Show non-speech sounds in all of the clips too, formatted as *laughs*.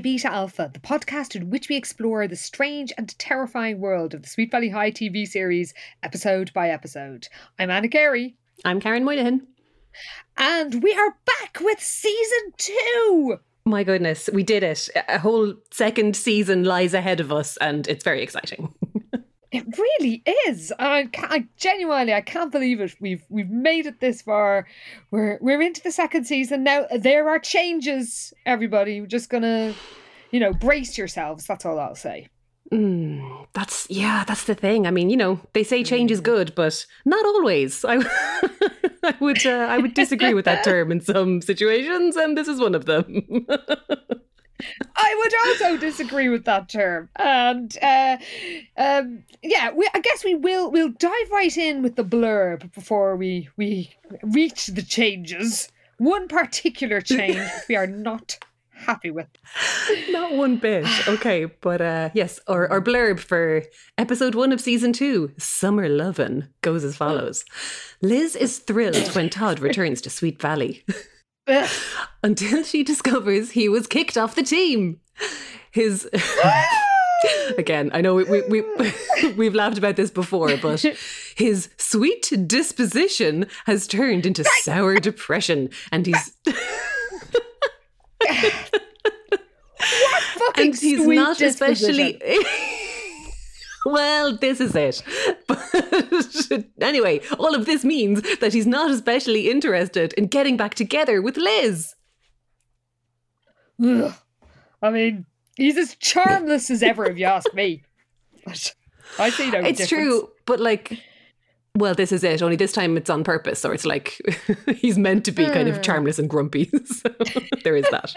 Beta Alpha, the podcast in which we explore the strange and terrifying world of the Sweet Valley High TV series, episode by episode. I'm Anna Carey, I'm Karen Moynihan. and we are back with season two. My goodness, we did it. A whole second season lies ahead of us, and it's very exciting. *laughs* It really is. I, I genuinely, I can't believe it. We've we've made it this far. We're we're into the second season now. There are changes. Everybody, we're just gonna, you know, brace yourselves. That's all I'll say. Mm, that's yeah, that's the thing. I mean, you know, they say change is good, but not always. I, *laughs* I would uh, I would disagree with that term in some situations, and this is one of them. *laughs* I would also disagree with that term. And uh, um, yeah, we, I guess we will we'll dive right in with the blurb before we we reach the changes. One particular *laughs* change we are not happy with. not one bit. *sighs* Okay, but uh, yes, our, our blurb for episode one of season two, Summer Lovin', goes as follows: Liz is thrilled when Todd returns to Sweet Valley. *laughs* *laughs* Until she discovers he was kicked off the team. His *laughs* again, I know we, we, we *laughs* we've laughed about this before, but his sweet disposition has turned into sour depression, and he's Fucking and he's not especially. Well, this is it. *laughs* But anyway, all of this means that he's not especially interested in getting back together with Liz. Ugh. I mean, he's as charmless as ever, if you ask me. But *laughs* I see no difference. it's difference. true, but like, well, this is it. Only this time it's on purpose, so it's like *laughs* he's meant to be kind Hmm. of charmless and grumpy. so there is that.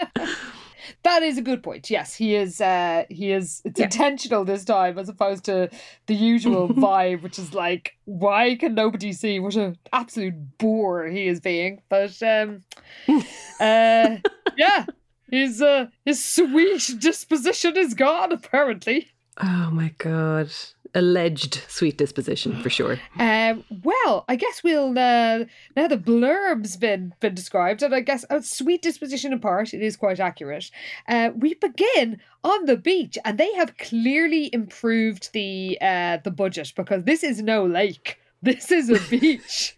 That is a good point. Yes, he is. Uh, he is. It's Yeah. intentional this time, as opposed to the usual *laughs* vibe, which is like, why can nobody see what an absolute bore he is being? But um, *laughs* uh, yeah, his uh, his sweet disposition is gone. Apparently. Oh my god, alleged sweet disposition for sure. Um, well, I guess we'll uh, now the blurb's been been described, and I guess a sweet disposition apart, it is quite accurate. Uh, we begin on the beach, and they have clearly improved the uh, the budget because this is no lake. *laughs* This is a beach.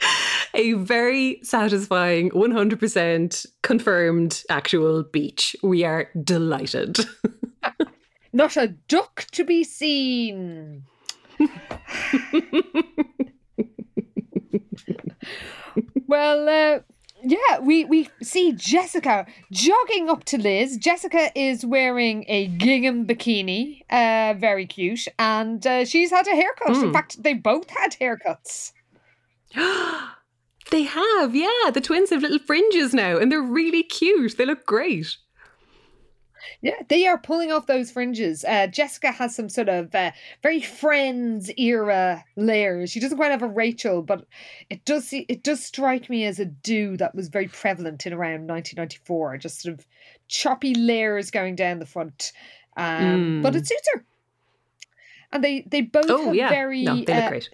*laughs* A very satisfying, one hundred percent confirmed actual beach. We are delighted. *laughs* Not a duck to be seen. well, uh, yeah, we, we see Jessica jogging up to Liz. Jessica is wearing a gingham bikini, uh, very cute, and uh, she's had a haircut. In Mm. fact, they both had haircuts. *gasps* they have, yeah. The twins have little fringes now, and they're really cute. They look great. Yeah, they are pulling off those fringes. Uh, Jessica has some sort of uh, very Friends era layers. She doesn't quite have a Rachel, but it does see, it does strike me as a do that was very prevalent in around 1994. Just sort of choppy layers going down the front, um, but Mm. it suits her. And they they both Oh have yeah, very no, they look uh, great.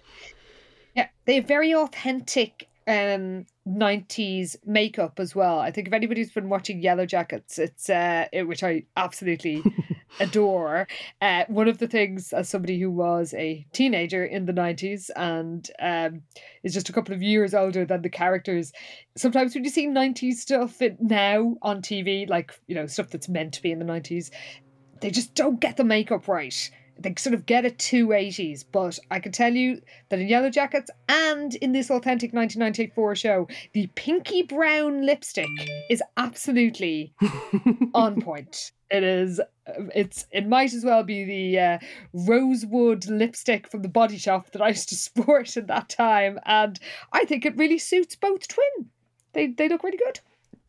yeah, they have very authentic um 90s makeup as well. I think if anybody's been watching Yellowjackets, it's uh it, which I absolutely *laughs* adore. Uh one of the things as somebody who was a teenager in the 90s and um is just a couple of years older than the characters, sometimes when you see 90s stuff it, now on TV, like, you know, stuff that's meant to be in the 90s, they just don't get the makeup right. They sort of get a 280s, but I can tell you that in Yellowjackets and in this authentic 1994 show, the pinky brown lipstick is absolutely *laughs* on point. It is. It's. It might as well be the uh, rosewood lipstick from the Body Shop that I used to *laughs* sport in that time, and I think it really suits both twin. They they look really good.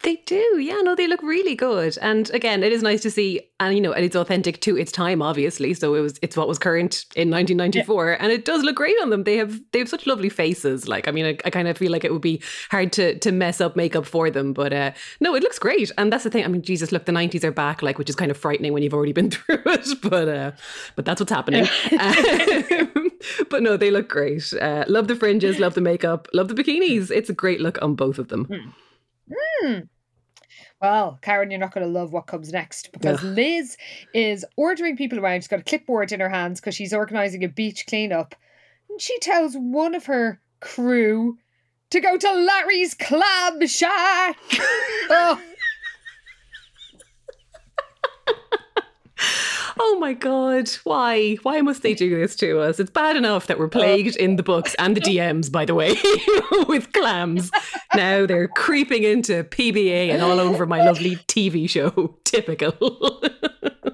They do, yeah. No, they look really good, and again, it is nice to see, and you know, and it's authentic to its time, obviously. So it was, it's what was current in 1994, yeah. and it does look great on them. They have, they have such lovely faces. Like, I mean, I, I kind of feel like it would be hard to to mess up makeup for them, but uh, no, it looks great, and that's the thing. I mean, Jesus, look, the 90s are back, like, which is kind of frightening when you've already been *laughs* through it, but uh, but that's what's happening. *laughs* um, but no, they look great. Uh, love the fringes, love the makeup, love the bikinis. It's a great look on both of them. Mm. Mm. Well, Karen, you're not going to love what comes next because Ugh. Liz is ordering people around. She's got a clipboard in her hands because she's organising a beach cleanup. And she tells one of her crew to go to Larry's Clam Shack. *laughs* oh. *laughs* oh my god, why? Why must they do this to us? It's bad enough that we're plagued in the books and the DMs, by the way, *laughs* with clams. Now they're creeping into PBA and all over my lovely TV show. *laughs* Typical.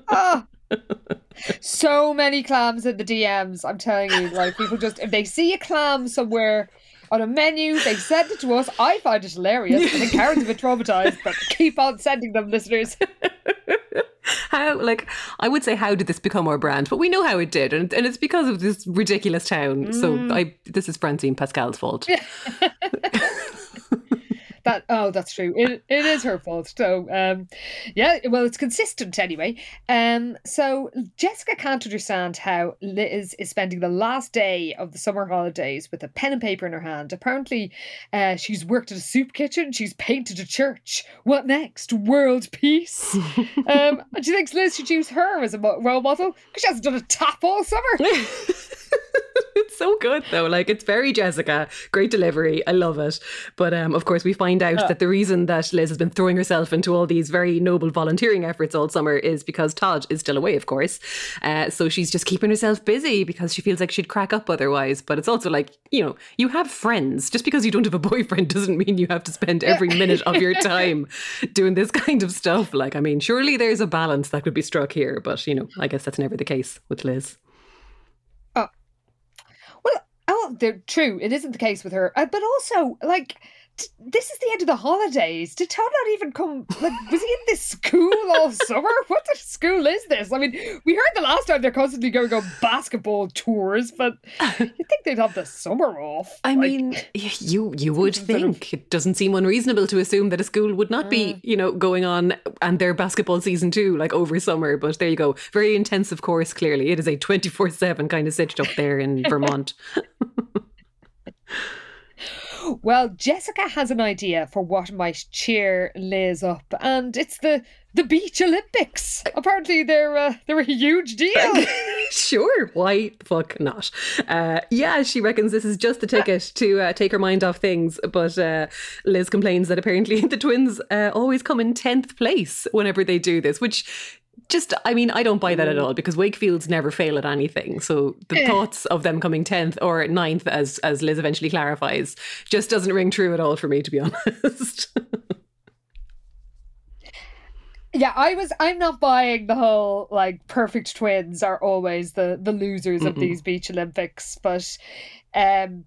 oh. *laughs* So many clams in the DMs. I'm telling you, like people just if they see a clam somewhere on a menu. They send it to us. I find it hilarious. I think Karen's a bit traumatized, but keep on sending them, listeners. How like I would say how did this become our brand, but we know how it did, and, and it's because of this ridiculous town. Mm. So I this is Francine Pascal's fault. *laughs* that oh that's true. It, it is her fault. So um yeah well it's consistent anyway. Um so jessica can't understand how liz is spending the last day of the summer holidays with a pen and paper in her hand. Apparently uh she's worked at a soup kitchen. She's painted a church. What next? World peace. *laughs* Um and she thinks liz should use her as a role model because she hasn't done a tap all summer *laughs* *laughs* it's so good though. Like it's very Jessica. Great delivery. I love it. But um, of course, we find out that the reason that Liz has been throwing herself into all these very noble volunteering efforts all summer is because Todd is still away, of course. Uh, so she's just keeping herself busy because she feels like she'd crack up otherwise. But it's also like you know, you have friends. Just because you don't have a *laughs* boyfriend doesn't mean you have to spend every minute of your *laughs* time doing this kind of stuff. Like, I mean, surely there's a balance that could be struck here. But you know, I guess that's never the case with Liz. Oh, they're true. It isn't the case with her. Uh, but also, like, this is the end of the holidays. Did Todd not even come? Like, was he in this school all *laughs* summer? What the school is this? I mean, we heard the last time they're constantly going on basketball tours, but *laughs* you think they'd have the summer off? I like, mean, you you would think of... it doesn't seem unreasonable to assume that a school would not be, mm. you know, going on and their basketball season too, like over summer. But there you go, very intensive course. Clearly, it is a twenty four seven kind of sitched up there in *laughs* Vermont. Well, Jessica has an idea for what might cheer Liz up, and it's the the Beach Olympics. Apparently, they're uh, they're a huge deal. *laughs* sure, why the fuck not? Uh, yeah, she reckons this is just the ticket to uh, take her mind off things. But uh, Liz complains that apparently *laughs* the twins uh, always come in tenth place whenever they do this, which just I mean, I don't buy that at all because Wakefield's never fail at anything. So the thoughts of them coming tenth or 9th, as as Liz eventually clarifies, just doesn't ring true at all for me, to be *laughs* honest. yeah, I was. I'm not buying the whole like perfect twins are always the the losers Mm-mm. of these beach Olympics, but um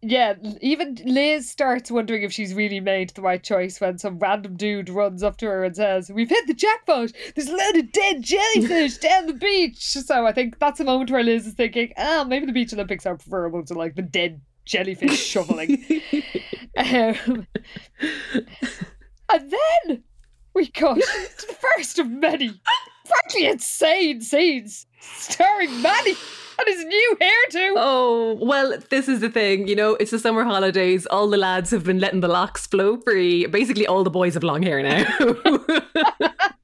yeah, even Liz starts wondering if she's really made the right choice when some random dude runs up to her and says, We've hit the jackpot. There's a load of dead jellyfish down the beach. So I think that's a moment where Liz is thinking, Ah, maybe the Beach Olympics are preferable to like the dead jellyfish *laughs* shoveling. um, and then we got to *laughs* the first of many, frankly insane scenes starring Manny and his new hairdo. Oh, well, this is the thing. You know, it's the summer holidays. All the lads have been letting the locks flow free. Basically, all the boys have long hair now. *laughs* *laughs*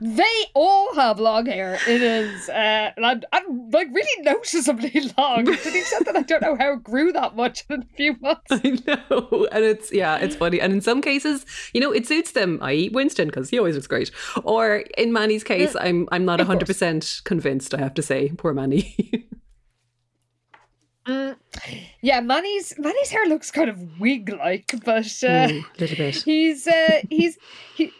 they all have long hair. It is, uh, and, and like really noticeably *laughs* long to the extent that I don't know how it grew that much in a few months. *laughs* I know, and it's yeah, it's funny, and in some cases, you know, it suits them. I.e., Winston because he always looks great. Or in Manny's case, I'm I'm not hundred percent convinced. I have to say, poor Manny. *laughs* Mm, yeah, Manny's Manny's hair looks kind of wig like, but uh, Ooh, little bit. he's uh, he's he.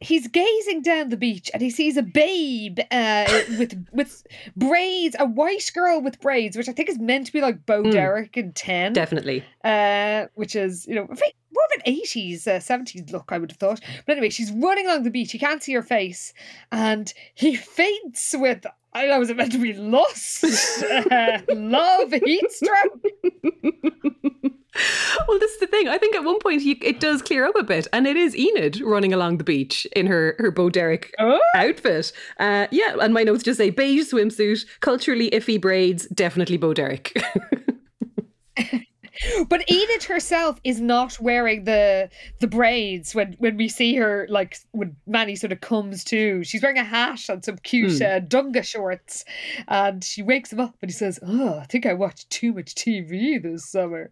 He's gazing down the beach and he sees a babe uh, with with braids, a white girl with braids, which I think is meant to be like Bo Mm. Derek in Ten. Definitely. uh, which is you know more of an eighties, uh, seventies look, I would have thought. But anyway, she's running along the beach. You can't see her face, and he *laughs* faints with. I know, was it meant to be lust, uh, *laughs* *laughs* love, heat stroke? well, this is the thing. I think at one point he, it does clear up a bit, and it is Enid running along the beach in her her Bo Derek Oh, outfit. Uh, yeah, and my notes just say beige swimsuit, culturally iffy braids, definitely Bo Derek. *laughs* but Enid herself is not wearing the the braids when when we see her like when Manny sort of comes to. She's wearing a hat and some cute Hmm. uh, dunga shorts, and she wakes him up and he says, "Oh, I think I watched too much TV this summer."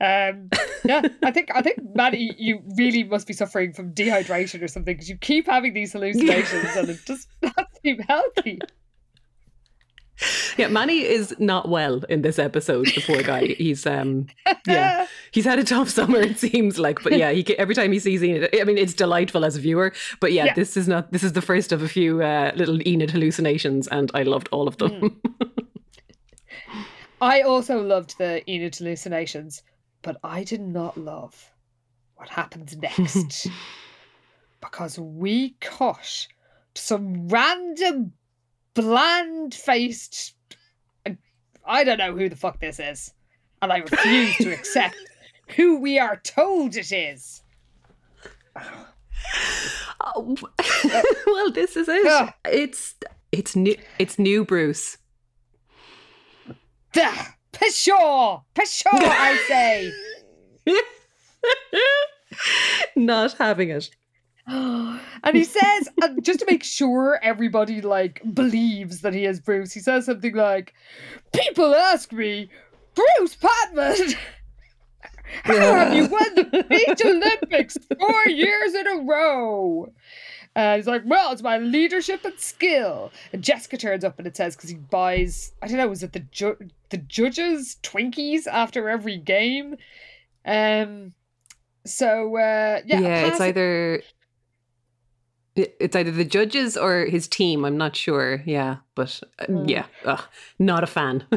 Um, yeah, I think I think Manny, you really must be suffering from dehydration or something because you keep having these hallucinations *laughs* and it does not seem healthy. *laughs* yeah, Manny is not well in this episode. The poor guy. He's um *laughs* yeah, he's had a tough *laughs* summer. It seems like, but yeah, he every time he sees Enid, I mean, it's delightful as a viewer. But yeah, Yeah. this is not. This is the first of a few uh, little Enid hallucinations, and I loved all of them. I also loved the Enid hallucinations, but I did not love what happens next. because we cut some random bland faced. Uh, I don't know who the fuck this is. And I refuse to accept *laughs* who we are told it is. Oh, *laughs* well, this is it. It's it's new. It's new Bruce. Duh, Pshaw! Pshaw, I say! *laughs* Not having it. *gasps* and he says, and just to make sure everybody like believes that he is Bruce, he says something like, "People ask me, Bruce Patman, *laughs* how have you won the Beach Olympics four years in a row?" And he's like, "Well, it's my leadership and skill." And Jessica turns up and it says because he buys, I don't know, was it the ju- the judges Twinkies after every game? Um. So uh, yeah, Yeah, it's either it's either the judges or his team. I'm not sure. Yeah, but uh, Mm. yeah, ugh, not a fan. *laughs*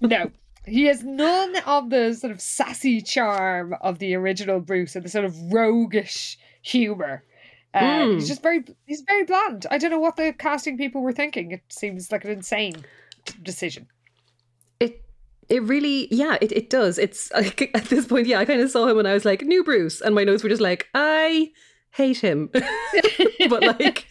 No. He has none of the sort of sassy charm of the original Bruce and the sort of roguish humor. Uh, Mm. He's just very he's very bland. I don't know what the casting people were thinking. It seems like an insane decision. it it really yeah it, it does it's *laughs* like, at this point yeah i kind of saw him and i was like new bruce and my notes were just like i hate him *laughs* but like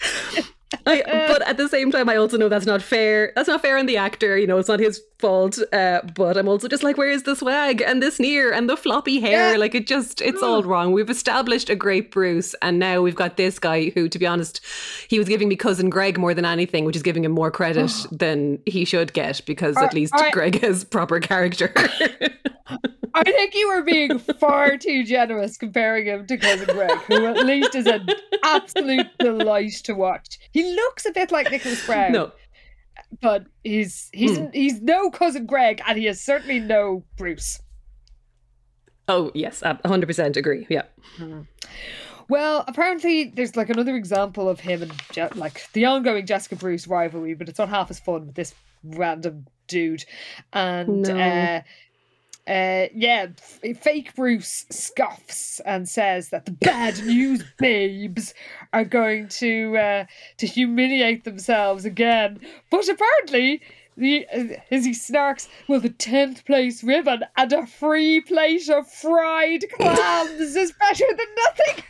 I, *laughs* but at the same time, I also know that's not fair. That's not fair on the actor. You know, it's not his fault. Uh, but I'm also just like, where is the swag and the sneer and the floppy hair? Yeah. Like it just, it's all wrong. We've established a great Bruce, and now we've got this guy who, to be honest, he was giving me cousin Greg more than anything, which is giving him more credit *sighs* than he should get because at least Greg has proper character. *laughs* I think you were being far too generous comparing him to Cousin Greg, who at least is an absolute delight to watch. He looks a bit like Nicholas Braun, no, but he's he's Hmm. he's no Cousin Greg, and he is certainly no Bruce. oh yes, a 100% agree. Yeah. Well, apparently there's like another example of him and Je- like the ongoing Jessica Bruce rivalry, but it's not half as fun with this random dude. And No. uh, uh, yeah, f- fake Bruce scoffs and says that the bad news *laughs* babes are going to uh, to humiliate themselves again. But apparently. The, uh, as he snarks, well, the 10th place ribbon and a free plate of fried clams is better than nothing.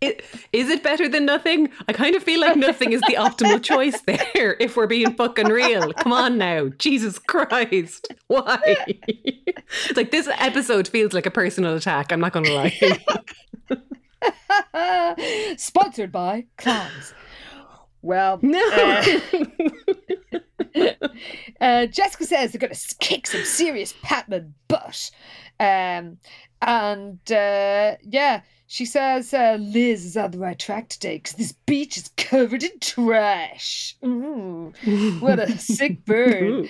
It, is it better than nothing? I kind of feel like nothing is the optimal *laughs* choice there, if we're being fucking real. Come on now. Jesus Christ. Why? it's like this episode feels like a personal attack. I'm not going to lie. *laughs* Sponsored by clams. Well, *laughs* No. uh, uh, Jessica says they're going to kick some serious Patman butt. Um, and uh, yeah, she says uh, Liz is on the right track today because this beach is covered in trash. Mm, what a *laughs* sick bird.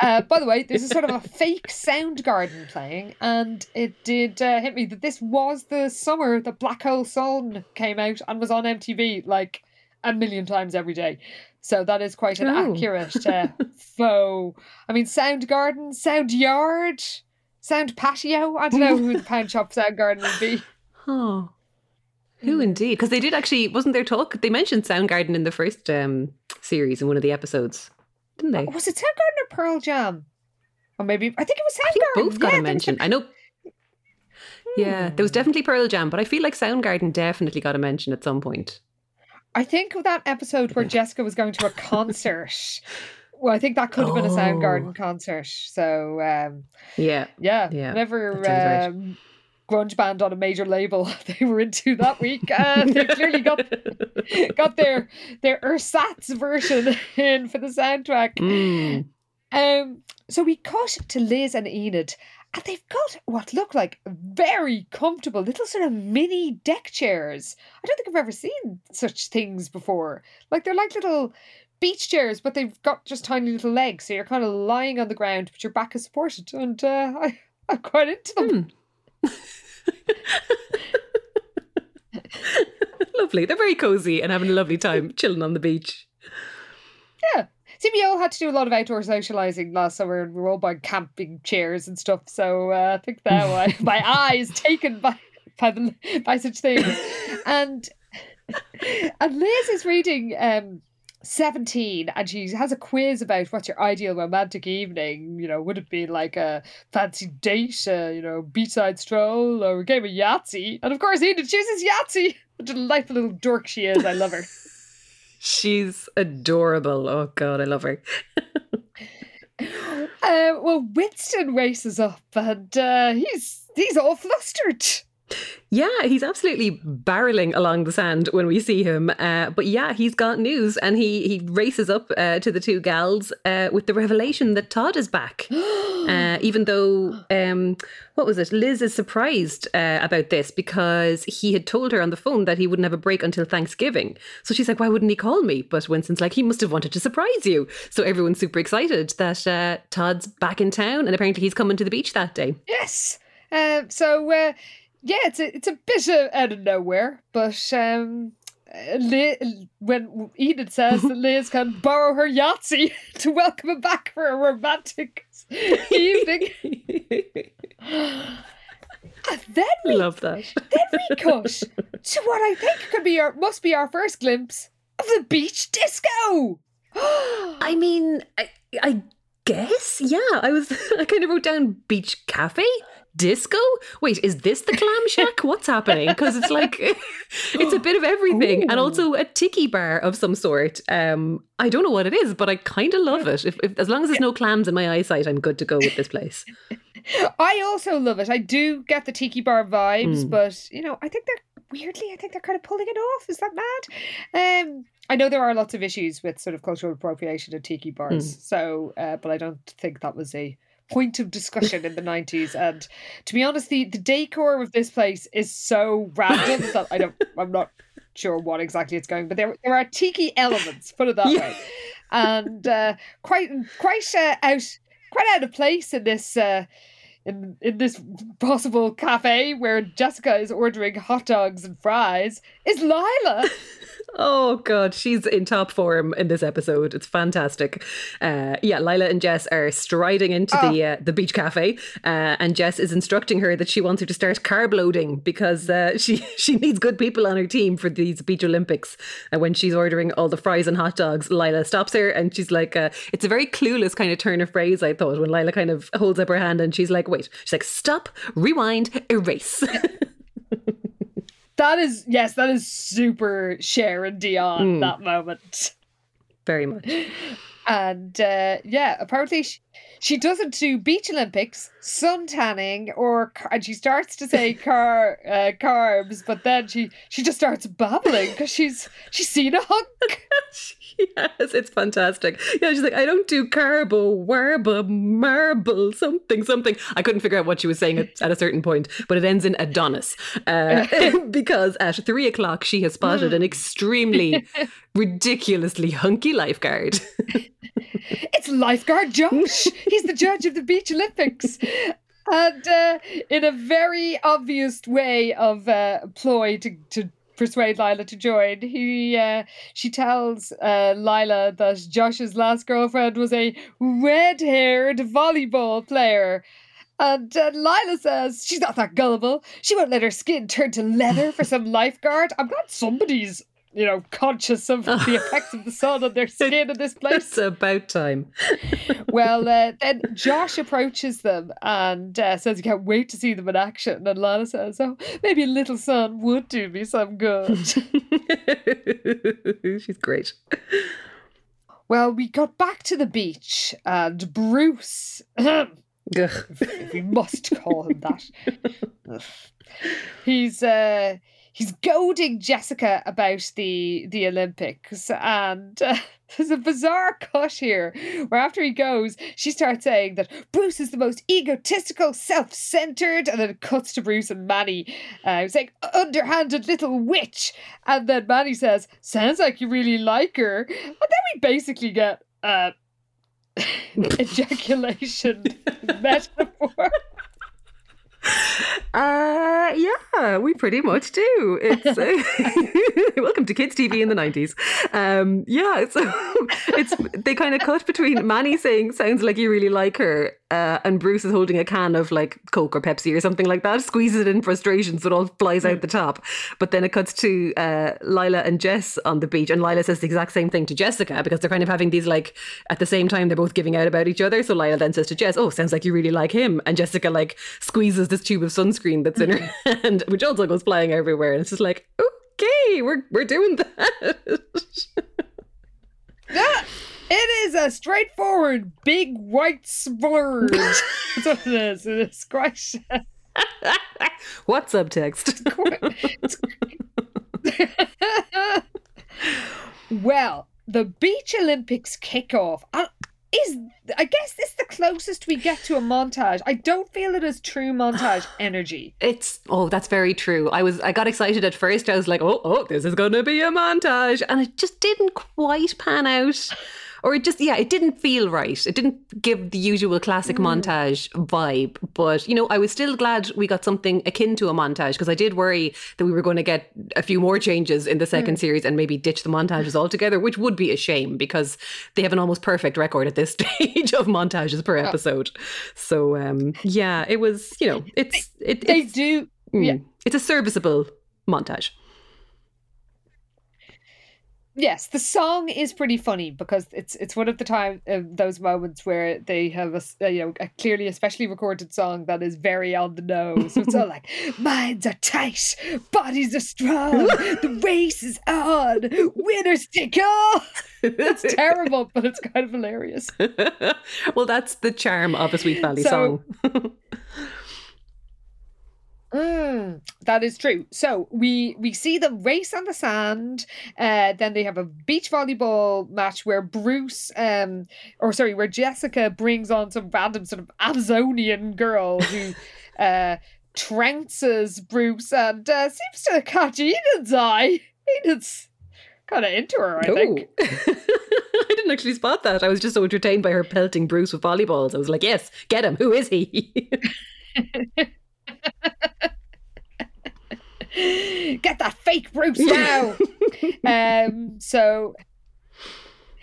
Uh, by the way, there's a sort of a fake Soundgarden playing, and it did uh, hit me that this was the summer that Black Hole Sun came out and was on MTV like a million times every day. So that is quite an Oh. accurate uh, faux. I mean, sound garden, sound yard, sound patio. I don't know who the pound *laughs* shop Soundgarden would be. Oh. Who hmm. indeed? Because they did actually, wasn't there talk? They mentioned Soundgarden in the first um, series in one of the episodes, didn't they? Uh, was it Soundgarden or Pearl Jam? Or maybe I think it was I think both got yeah, a mention. I know. Yeah, there was hmm. definitely Pearl Jam, but I feel like Soundgarden definitely got a mention at some point. I think of that episode where Jessica was going to a *laughs* concert. Well, I think that could have been a Oh. Soundgarden concert. So um, Yeah. yeah, Yeah, sounds right. um, grunge band on a major label *laughs* they were into that week, uh, they clearly got *laughs* got their their ersatz version *laughs* in for the soundtrack. Mm. Um, so we cut to Liz and Enid, and they've got what look like very comfortable little sort of mini deck chairs. I don't think I've ever seen such things before. Like they're like little beach chairs, but they've got just tiny little legs, so you're kind of lying on the ground, but your back is supported, and uh, *laughs* I, I'm quite into them. *laughs* Lovely. They're very cozy and having a lovely time chilling on the beach. Yeah. See, we all had to do a lot of outdoor socializing last summer, and we were all buying camping chairs and stuff. So uh, I think now I, *laughs* my eye is taken by by, the, by such things. And and Liz is reading um, seventeen, and she has a quiz about what's your ideal romantic evening. You know, would it be like a fancy date, a, you know, beachside stroll, or a game of Yahtzee? And of course, Enid chooses Yahtzee. what A delightful little dork she is. I love her. *laughs* She's adorable. Oh God, I love her. *laughs* Uh, well, Winston races up and uh, he's he's all flustered. Yeah, he's absolutely barreling along the sand when we see him. Uh, but yeah, he's got news, and he he races up uh, to the two gals uh, with the revelation that Todd is back. *gasps* Uh, even though, um, what was it? Liz is surprised uh, about this because he had told her on the phone that he wouldn't have a break until Thanksgiving. So she's like, "Why wouldn't he call me?" But Winston's like, "He must have wanted to surprise you." So everyone's super excited that uh, Todd's back in town, and apparently he's coming to the beach that day. Yes. Uh, so uh, yeah, it's a it's a bit of out of nowhere, but um, when Enid says that Liz *laughs* can borrow her Yahtzee *laughs* to welcome him back for a romantic evening, *laughs* *gasps* and then we Love that. then we cut to what I think could be our must be our first glimpse of the beach disco. *gasps* I mean, I, I guess, yeah. I was, I kind of wrote down beach cafe, disco. Wait, is this the clam shack? What's happening? Because it's like, *laughs* it's a bit of everything, and also a tiki bar of some sort. Um, I don't know what it is, but I kind of love it. If, if as long as there's no clams in my eyesight, I'm good to go with this place. *laughs* I also love it. I do get the tiki bar vibes, Mm. but you know, I think they're weirdly, I think they're kind of pulling it off. Is that mad? Um, I know there are lots of issues with sort of cultural appropriation of tiki bars, Mm. so uh, but I don't think that was a point of discussion in the nineties. And to be honest, the the decor of this place is so random that I don't, I'm not sure what exactly it's going, but there there are tiki elements. Put it that Yeah. way, and uh, quite quite uh, out quite out of place in this. Uh, in, in this possible cafe where Jessica is ordering hot dogs and fries is Lila. Oh god, she's in top form in this episode. It's fantastic. Uh, yeah, Lila and Jess are striding into the uh, the beach cafe, uh, and Jess is instructing her that she wants her to start carb loading because uh, *laughs* she she needs good people on her team for these beach Olympics. And when she's ordering all the fries and hot dogs, Lila stops her and she's like, uh, "It's a very clueless kind of turn of phrase." I thought when Lila kind of holds up her hand and she's like, "Wait," she's like, "Stop, rewind, erase." *laughs* That is yes, that is super Cher and Dionne Mm. that moment. very much. *laughs* And uh, yeah, apparently she, she doesn't do beach Olympics, sun tanning, or and she starts to say *laughs* car uh, carbs, but then she she just starts babbling because she's she's seen a hunk. *laughs* yes, it's fantastic. Yeah, she's like, I don't do carbo, warba, marble, something, something. I couldn't figure out what she was saying at, at a certain point, but it ends in Adonis. Uh, *laughs* because at three o'clock, she has spotted an extremely ridiculously hunky lifeguard. It's lifeguard Josh. He's the judge of the Beach Olympics. And uh, in a very obvious way of uh, ploy to, to persuade Lila to join, he uh, she tells uh, Lila that Josh's last girlfriend was a red-haired volleyball player. And uh, Lila says she's not that gullible. She won't let her skin turn to leather for some lifeguard. I'm glad somebody's you know, conscious of *laughs* the effects of the sun on their skin in this *laughs* place. It's about time. *laughs* well, uh, then Josh approaches them and uh, says he can't wait to see them in action. And Lana says, "Oh, maybe a little sun would do me some good." She's great. Well, we got back to the beach, and Bruce. *clears throat* we must call him that. he's uh, he's goading Jessica about the the Olympics, and uh, *laughs* there's a bizarre cut here where after he goes, she starts saying that Bruce is the most egotistical, self-centered, and then it cuts to Bruce and Manny, uh, saying underhanded little witch, and then Manny says, "Sounds like you really like her," and then we basically get uh, *laughs* ejaculation *laughs* metaphor. Uh, yeah, we pretty much do. It's uh, *laughs* *laughs* welcome to kids TV in the nineties. Um, yeah, so *laughs* it's they kind of cut between Manny saying "sounds like you really like her," uh, and Bruce is holding a can of like Coke or Pepsi or something like that, *laughs* squeezes it in frustration so it all flies out the top. But then it cuts to uh, Lila and Jess on the beach, and Lila says the exact same thing to Jessica because they're kind of having these like at the same time they're both giving out about each other. So Lila then says to Jess, "Oh, sounds like you really like him," and Jessica like squeezes this tube of sunscreen that's in her *laughs* hand, which also goes flying everywhere, and it's just like, okay, we're we're doing that. *laughs* Yeah, it is a straightforward big white splurge. That's what it is. It is quite. *laughs* what subtext? well, the Beach Olympics kickoff uh, is, I guess, this is the closest we get to a montage. I don't feel it as true montage *sighs* energy. It's oh, that's very true. I was I got excited at first. I was like, oh, oh, this is going to be a montage, and it just didn't quite pan out or it just yeah it didn't feel right it didn't give the usual classic mm. montage vibe but you know i was still glad we got something akin to a montage because i did worry that we were going to get a few more changes in the second mm. series and maybe ditch the montages altogether which would be a shame because they have an almost perfect record at this *laughs* stage of montages per episode oh. so um yeah it was you know it's it, they it's, do mm, yeah. it's a serviceable montage Yes, the song is pretty funny because it's it's one of the time uh, those moments where they have a, a, you know a clearly especially recorded song that is very on the nose. So it's all *laughs* like minds are tight, bodies are strong, the race is on, winners take all. It's *laughs* terrible, but it's kind of hilarious. *laughs* well, that's the charm of a Sweet Valley so, song. Mm, that is true. So we we see them race on the sand. Uh, then they have a beach volleyball match where Bruce, um, or sorry, where Jessica brings on some random sort of Amazonian girl who, *laughs* uh, trounces Bruce and uh, seems to catch Enid's eye. Enid's kind of into her, I Ooh. think. *laughs* I didn't actually spot that. I was just so entertained by her pelting Bruce with volleyballs. I was like, yes, get him. Who is he? *laughs* Get that fake Bruce now. *laughs* um, so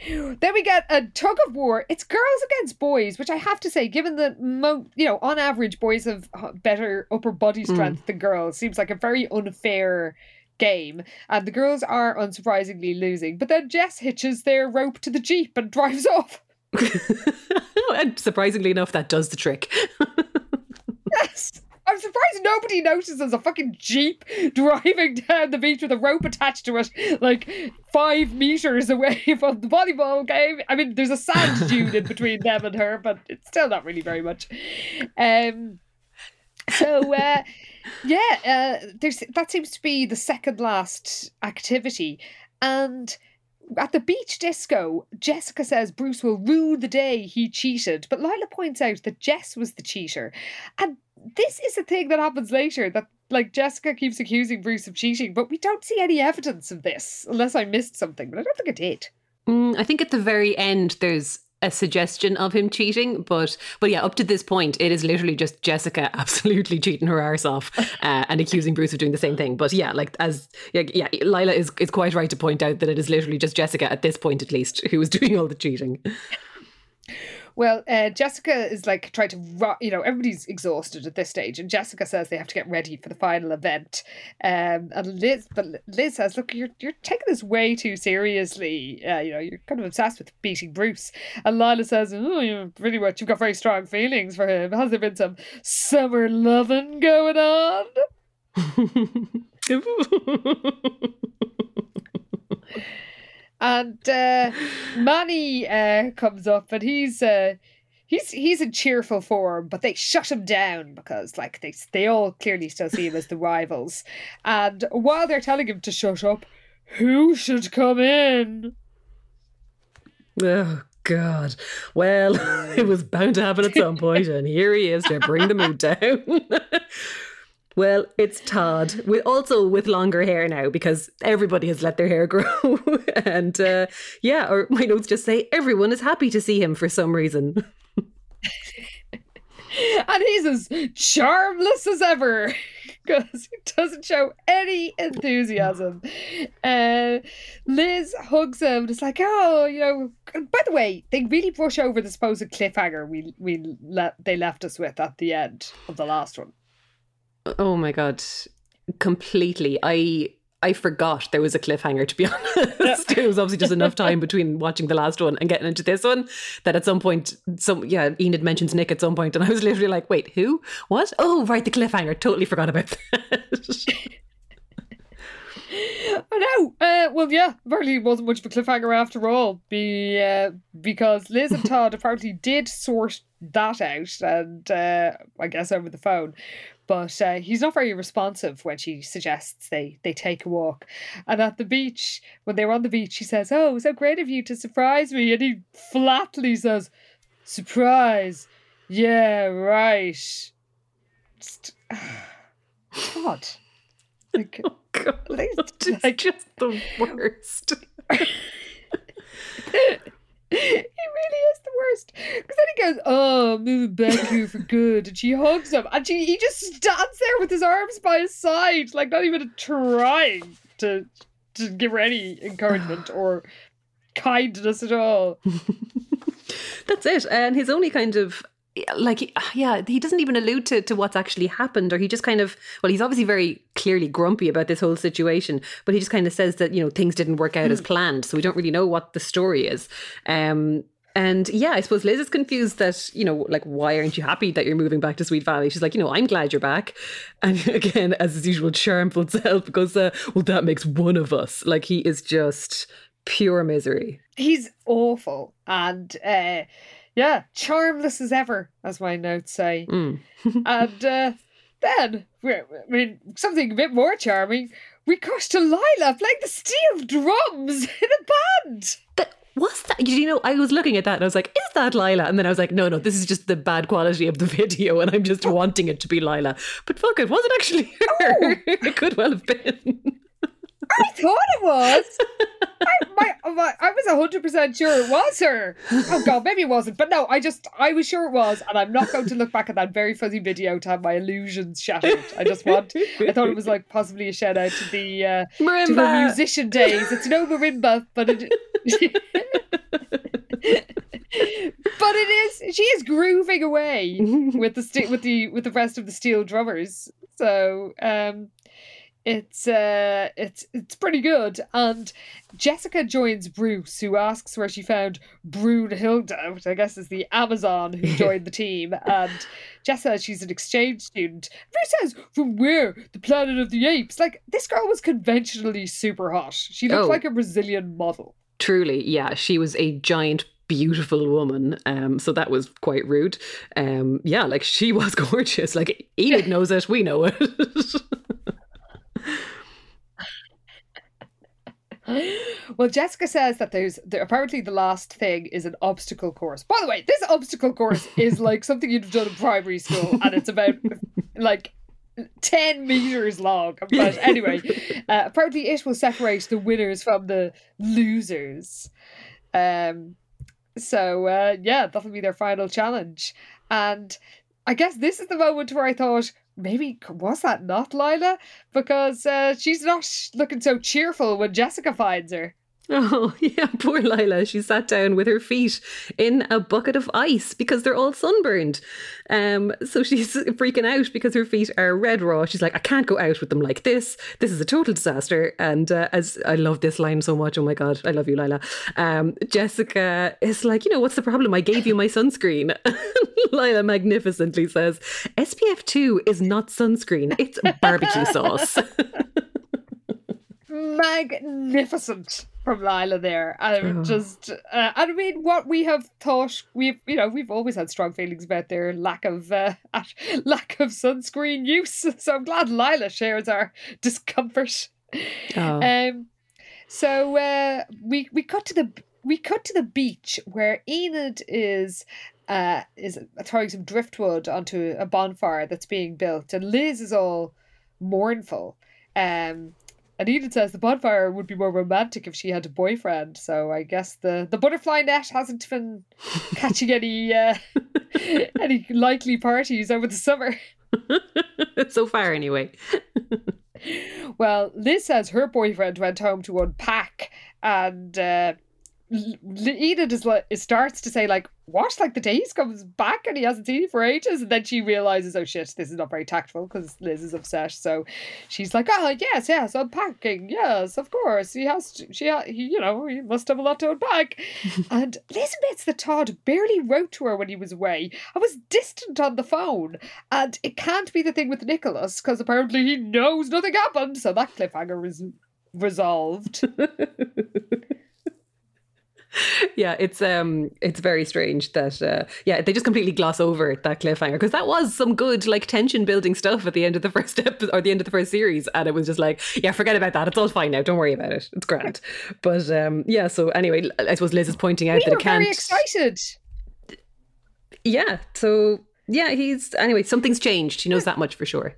then we get a tug of war. It's girls against boys, which I have to say, given that mo- you know, on average, boys have better upper body hmm. strength mm. than girls, seems like a very unfair game. And the girls are unsurprisingly losing. But then Jess hitches their rope to the jeep and drives off. *laughs* and surprisingly enough, that does the trick. yes. I'm surprised nobody notices a fucking jeep *laughs* driving down the beach with a rope attached to it, like five meters away *laughs* from the volleyball game. I mean, there's a sand *laughs* dune in between them and her, but it's still not really very much. Um, so uh, yeah, uh, there's that seems to be the second last activity, and at the beach disco, Jessica says Bruce will rue the day he cheated, but Lila points out that Jess was the cheater. And this is a thing that happens later that like Jessica keeps accusing Bruce of cheating, but we don't see any evidence of this unless I missed something, but I don't think I did. Mm, I think at the very end there's a suggestion of him cheating, but but yeah, up to this point, it is literally just Jessica *laughs* absolutely cheating her arse off uh, and accusing Bruce of doing the same thing. But yeah, like as yeah, yeah, Lila is is quite right to point out that it is literally just Jessica at this point, at least, who is *laughs* doing all the cheating. Well, uh, Jessica is like trying to, you know, everybody's exhausted at this stage, and Jessica says they have to get ready for the final event. Um, and Liz, but Liz says, "Look, you're you're taking this way too seriously. Uh, you know, you're kind of obsessed with beating Bruce." And Lila says, "Oh, you pretty much you've got very strong feelings for him. Has there been some summer loving going on?" *laughs* *laughs* and uh, Manny uh, comes up and he's uh, he's he's in cheerful form, but they shut him down because like they they all clearly still see him as the rivals. And while they're telling him to shut up, who should come in? Oh God. Well, *laughs* it was bound to happen at some point, and here he is to bring the mood down. *laughs* Well, it's Todd. We also with longer hair now because everybody has let their hair *laughs* grow, and uh, yeah, or my notes just say everyone is happy to see him for some reason. *laughs* and he's as charmless as ever *laughs* because he doesn't show any enthusiasm. Uh, Liz hugs him and it's like, oh, you know. By the way, they really brush over the supposed cliffhanger we we let they left us with at the end of the last one. Oh my god, completely. I I forgot there was a cliffhanger. To be *laughs* honest, it was obviously just enough time between watching the last one and getting into this one that at some point, some yeah, Enid mentions Nick at some point, and I was literally like, "Wait, who? What? Oh, right, the cliffhanger. Totally forgot about that." I know. Uh, well, yeah, apparently it wasn't much of a cliffhanger after all. Be uh, because Liz and *laughs* Todd apparently did sort that out, and uh, I guess over the phone. But uh, he's not very responsive when she suggests they they take a walk. And at the beach, when they were on the beach, she says, "Oh, so great of you to surprise me," and he flatly says, "Surprise? Yeah, right." Just, *sighs* Todd. Like, *laughs* oh God, like- just the worst. *laughs* *laughs* he really is the worst. Because then he goes, "Oh, moving back here for good," and she hugs him, and she he just stands there with his arms by his side, like not even trying to to give her any encouragement or *sighs* kindness at all. *laughs* That's it. And his only kind of like yeah he doesn't even allude to, to what's actually happened or he just kind of well he's obviously very clearly grumpy about this whole situation but he just kind of says that you know things didn't work out as planned so we don't really know what the story is um and yeah, I suppose Liz is confused that, you know, like, why aren't you happy that you're moving back to Sweet Valley? She's like, you know, I'm glad you're back. And *laughs* again, as his usual charmful self, because, uh, well, that makes one of us. Like, he is just pure misery. He's awful and uh, yeah, charmless as ever, as my notes say. Mm. *laughs* and uh, then, I mean, something a bit more charming. We cut to Lila playing the steel drums *laughs* in a band. But was that. You know? I was looking at that and I was like, "Is that Lila?" And then I was like, "No, no, this is just the bad quality of the *laughs* video, and I'm just wanting it to be Lila." But fuck, it wasn't actually her. it could well have been. I thought it was. *laughs* I, my, my, I was hundred percent sure it was her. Oh god, maybe it wasn't, but no, I just I was sure it was, and I'm not going to look back at that very fuzzy video to have my illusions shattered. I just want. I thought it was like possibly a shout out to the uh, to the musician days. It's no marimba, but it. *laughs* but it is. She is grooving away *laughs* with the sti- with the with the rest of the steel drummers. So um, it's uh it's it's pretty good and jessica joins bruce who asks where she found brunhilde which i guess is the amazon who *laughs* joined the team and jess says she's an exchange student bruce says from where the planet of the apes like this girl was conventionally super hot she looked Oh. like a brazilian model Truly, yeah, she was a giant, beautiful woman. Um, so that was quite rude. Um, yeah, like she was *laughs* gorgeous. Like Enid *laughs* knows it, we know it. *gasps* well, Jessica says that there's there, apparently the last thing is an obstacle course. By the way, this obstacle course is *laughs* like something you'd have done in primary school, and it's about like 10 meters long. But *laughs* anyway, uh, apparently it will separate the winners from the losers. Um, so, uh, yeah, that'll be their final challenge. And I guess this is the moment where I thought, maybe was that not Lila? Because uh, she's not looking so cheerful when Jessica finds her. Oh, *laughs* yeah, poor Lila. She sat down with her feet in a bucket of ice because they're all sunburned. Um, so she's *laughs* freaking out because her feet are red raw. She's like, I can't go out with them like this. This is a total disaster. And uh, as I love this line so much, oh my God, I love you, Lila. Um, Jessica is like, you know, what's the problem? I gave you my sunscreen. *laughs* Lila magnificently says, SPF 2 is not sunscreen, it's barbecue sauce. Magnificent from Lila there. And Oh. just, uh, I mean, what we have thought, we've, you know, we've always had strong feelings about their lack of, uh, *laughs* lack of sunscreen use. *laughs* So I'm glad Lila shares our *laughs* discomfort. Oh. Um, so uh, we we cut to the we cut to the beach where Enid is uh is throwing some driftwood onto a bonfire that's being built, and Liz is all mournful. Um, and Enid says the bonfire would be more romantic if she had a boyfriend. So I guess the the butterfly net hasn't been *laughs* catching any uh, *laughs* any likely parties over the summer. *laughs* so far, anyway. Well, Liz says her boyfriend went home to unpack, and uh, L- is like, it starts to say like, "What? Like the day he comes back and he hasn't seen you for ages?" And then she realizes, "Oh shit, this is not very tactful because Liz is upset." So she's like, "Oh yes, yes, unpacking, yes, of course. He has to. She, ha- he, you know, he must have a lot to unpack." *laughs* and Liz admits that Todd barely wrote to her when he was away. I was distant on the phone, and it can't be the thing with Nicholas because apparently he knows nothing happened. So that cliffhanger is resolved. *laughs* *laughs* yeah, it's um, it's very strange that uh, yeah, they just completely gloss over that cliffhanger because that was some good like tension building stuff at the end of the *laughs* first episode or the end of the first series, and it was just like yeah, forget about that. It's all fine now. Don't worry about it. It's grand. *laughs* But um, yeah, so anyway, I suppose Liz is pointing out we that it can't. very excited. Yeah, so yeah, he's anyway. Something's changed. He knows that much for sure.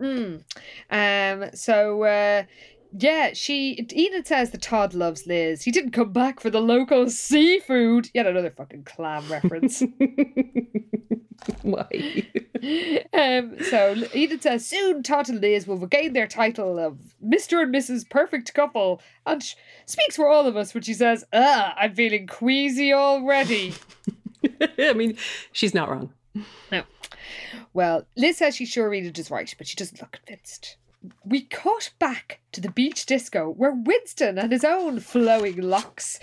Mm. Um. So. Uh, yeah, she Enid says that Todd loves Liz. He didn't come back for the local seafood. Yet another fucking clam reference. *laughs* Why? um, so Enid says soon Todd and Liz will regain their title of Mr. and Mrs. Perfect Couple, and sh- speaks for all of us when she says, "Ah, I'm feeling queasy already." *laughs* I mean, she's not wrong. No. Well, Liz says she's sure Enid is right, but she doesn't look convinced. We cut back to the beach disco where Winston and his own flowing locks.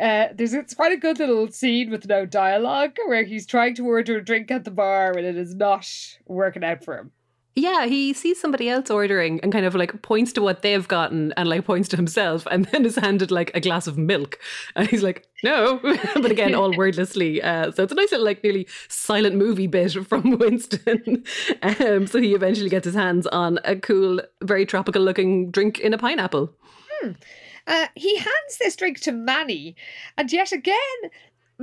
Uh, there's it's quite a good little scene with no dialogue where he's trying to order a drink at the bar and it is not working out for him. Yeah, he sees somebody else ordering and kind of like points to what they've gotten and like points to himself and *laughs* then is handed like a glass of milk. And he's like, no. *laughs* but again, all *laughs* wordlessly. Uh, so it's a nice little like nearly silent movie bit from Winston. um, so he eventually gets his hands on a cool, very tropical looking drink in a pineapple. Uh, he hands this drink to Manny, and yet again,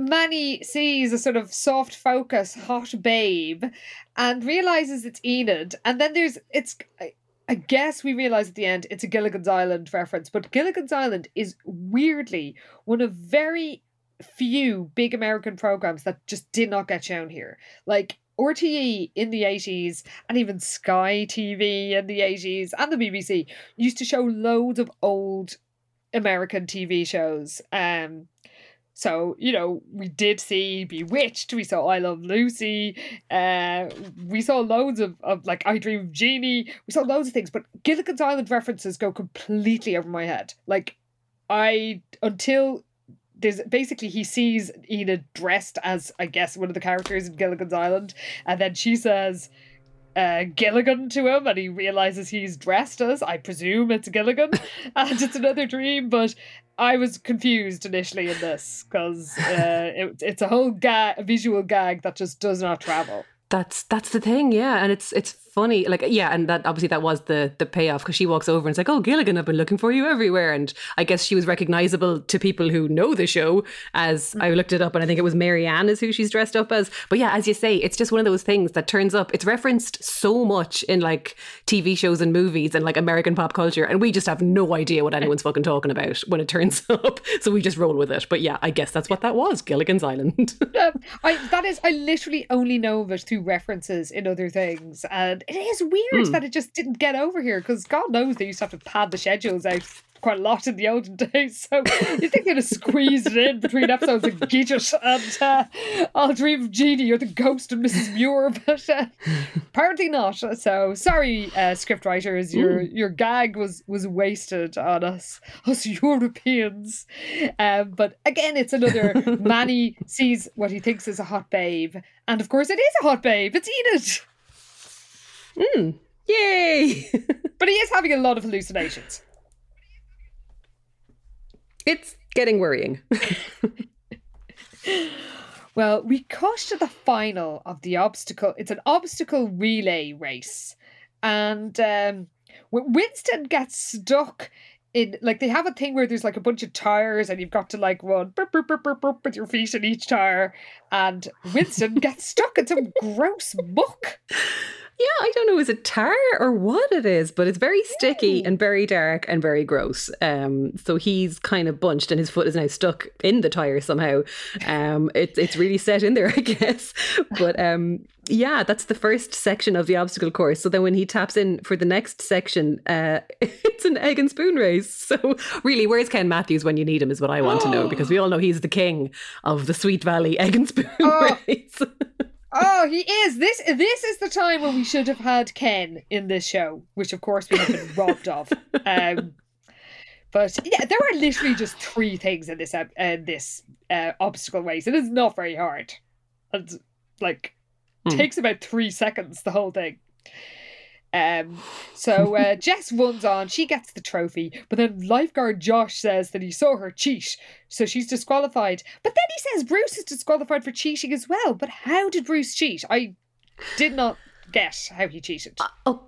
Manny sees a sort of soft focus, hot babe, and realizes it's Enid. And then there's it's. I- guess we realize at the end it's a Gilligan's Island reference, but Gilligan's Island is weirdly one of very few big American programs that just did not get shown here. Like RTE in the 80s and even Sky TV in the 80s and the BBC used to show loads of old American TV shows. Um, So, you know, we did see Bewitched, we saw I Love Lucy, uh, we saw loads of, of like I Dream of Jeannie, we saw loads of things, but Gilligan's Island references go completely over my head. Like, I, until there's basically he sees Enid dressed as, I guess, one of the characters in Gilligan's Island, and then she says, uh, Gilligan to him and he realizes he's dressed as, I presume it's Gilligan, *laughs* and it's another dream. But I was confused initially in this because uh, it, it's a whole gag, a visual gag that just does not travel. That's that's the thing, yeah, and it's it's funny, like yeah, and that obviously that was the the payoff because she walks over and it's like, oh Gilligan, I've been looking for you everywhere, and I guess she was recognizable to people who know the show as I looked it up, and I think it was Mary Ann is who she's dressed up as. But yeah, as you say, it's just one of those things that turns up. It's referenced so much in like TV shows and movies and like American pop culture, and we just have no idea what anyone's fucking talking about when it turns *laughs* up. So we just roll with it. But yeah, I guess that's what that was, Gilligan's Island. *laughs* Um, I that is I literally only know of it through references in other things, and it is weird Hmm. that it just didn't get over here because God knows they used to have to pad the schedules out quite a lot in the olden days. So you think they'd have squeezed it in between episodes of Gidget and uh, I'll Dream of Jeannie or The Ghost of Mrs. Muir, *laughs* but uh, apparently not. So sorry, uh, scriptwriters, your your gag was was wasted on us, us Europeans. Um, but again, it's another *laughs* Manny sees what he thinks is a hot babe, and of course it is a hot babe. It's Enid. Mm. Yay! *laughs* But he is having a lot of hallucinations. It's getting worrying. *laughs* Well, we cut to the final of the obstacle. It's an obstacle relay race. And um, Winston gets stuck in, like, they have a thing where there's like a bunch of tires and you've got to like run burp, burp, burp, with your feet in each tire. And Winston gets stuck in some gross muck. Yeah, I don't know, is it tar or what it is, but it's very sticky and very dark and very gross. Um, so he's kind of bunched and his foot is now stuck in the tire somehow. Um, it's it's really set in there, *laughs* I guess. But um, yeah, that's the first section of the obstacle course. So then when he taps in for the next section, uh, *laughs* it's an egg and spoon race. So really, where's Ken Matthews when you need him is what I want to know because we all know he's the king of the Sweet Valley egg and spoon Oh. *laughs* race. Oh, he is. This this is the time when we should have had Ken in this show, which of course we have been robbed of. Um, but yeah, there are literally just three things in this uh, this uh, obstacle race. It is not very hard. It's like Hmm. takes about three seconds the whole thing. Um, so *laughs* uh, Jess runs on. She gets the trophy, but then lifeguard Josh says that he saw her cheat, so she's disqualified. But then he says Bruce is disqualified for cheating as well. But how did Bruce cheat? I did not get how he cheated. Oh,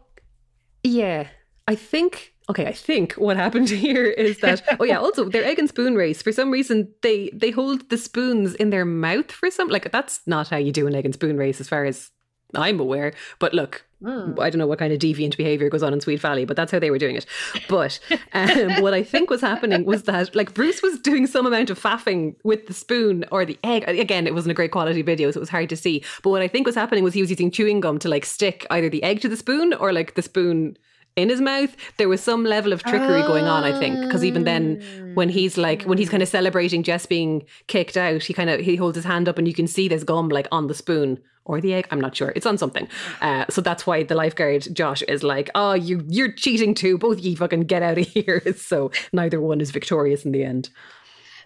yeah. I think. Okay, I think what happened *laughs* here is that. Oh yeah. Also, their egg and spoon race. For some reason, they they hold the spoons in their mouth for some. Like that's not how you do an egg and spoon race, as far as I'm aware. But look, Hmm. I don't know what kind of deviant behavior goes on in Sweet Valley, but that's how they were doing it. But um, *laughs* what I think was happening was that like Bruce was doing some amount of faffing with the spoon or the egg. Again, it wasn't a great quality video, so it was hard to see. But what I think was happening was he was using chewing gum to like stick either the egg to the spoon or like the spoon in his mouth. There was some level of trickery going on, I think, because even then when he's like when he's kind of celebrating Jess being kicked out, he kind of he holds his hand up and you can see there's gum like on the spoon or the egg. I'm not sure. It's on something. *laughs* Uh, so that's why the lifeguard Josh is like, "Oh, you you're cheating too. Both of you fucking get out of *laughs* here." So neither one is victorious in the end.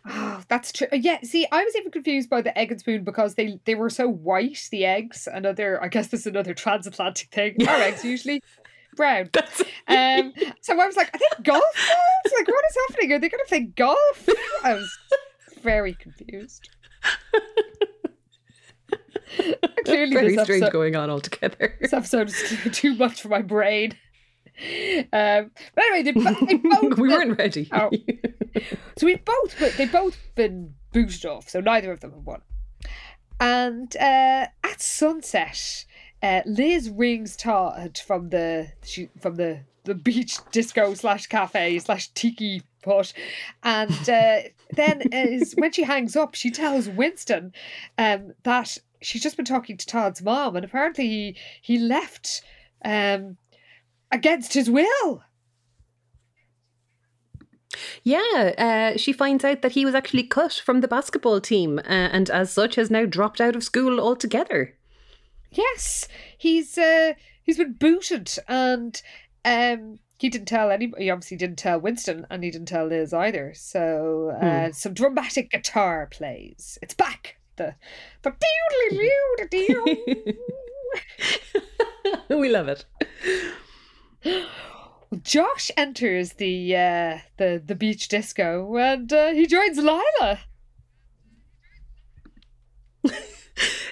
Oh, that's true. Yeah, see, I was even confused by the egg and spoon because they they were so white, the eggs. Another, I guess this is another transatlantic thing. *laughs* Our eggs usually brown. Um, so I was like, are they golf balls? Like, what is happening? Are they going to play golf? I was very confused. *laughs* Clearly, very this strange episode, going on altogether. this episode is too, much for my brain. Um, but anyway, they, they *laughs* both we weren't ready. Oh. So we both they both been boosted off, so neither of them have won. And uh, at sunset, uh, Liz rings Todd from the she, from the the beach disco slash cafe slash tiki put, and uh, then *laughs* is when she hangs up, she tells Winston um, that she's just been talking to Todd's mom, and apparently he he left um, against his will. Yeah, uh, she finds out that he was actually cut from the basketball team uh, and as such has now dropped out of school altogether. Yes, he's uh, he's been booted, and um, he didn't tell anybody. He obviously didn't tell Winston, and he didn't tell Liz either. So uh, some dramatic guitar plays. It's back. The the *laughs* we love it. Josh enters the uh, the the beach disco, and uh, he joins Lila. *laughs*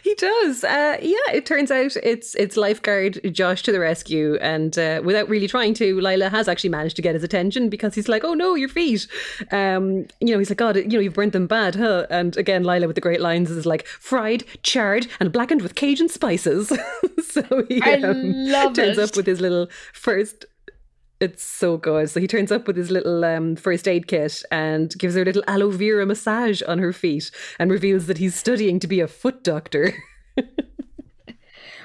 He does. Uh, yeah, it turns out it's it's lifeguard Josh to the rescue, and uh, without really trying to, Lila has actually managed to get his attention because he's like, "Oh no, your feet!" Um, you know, he's like, "God, you know, you've burnt them bad, huh?" And again, Lila with the great lines is like, "Fried, charred, and blackened with Cajun spices." *laughs* so he um, turns it. up with his little first it's so good. So he turns up with his little um, first aid kit and gives her a little aloe vera massage on her feet and reveals that he's studying to be a foot doctor. *laughs*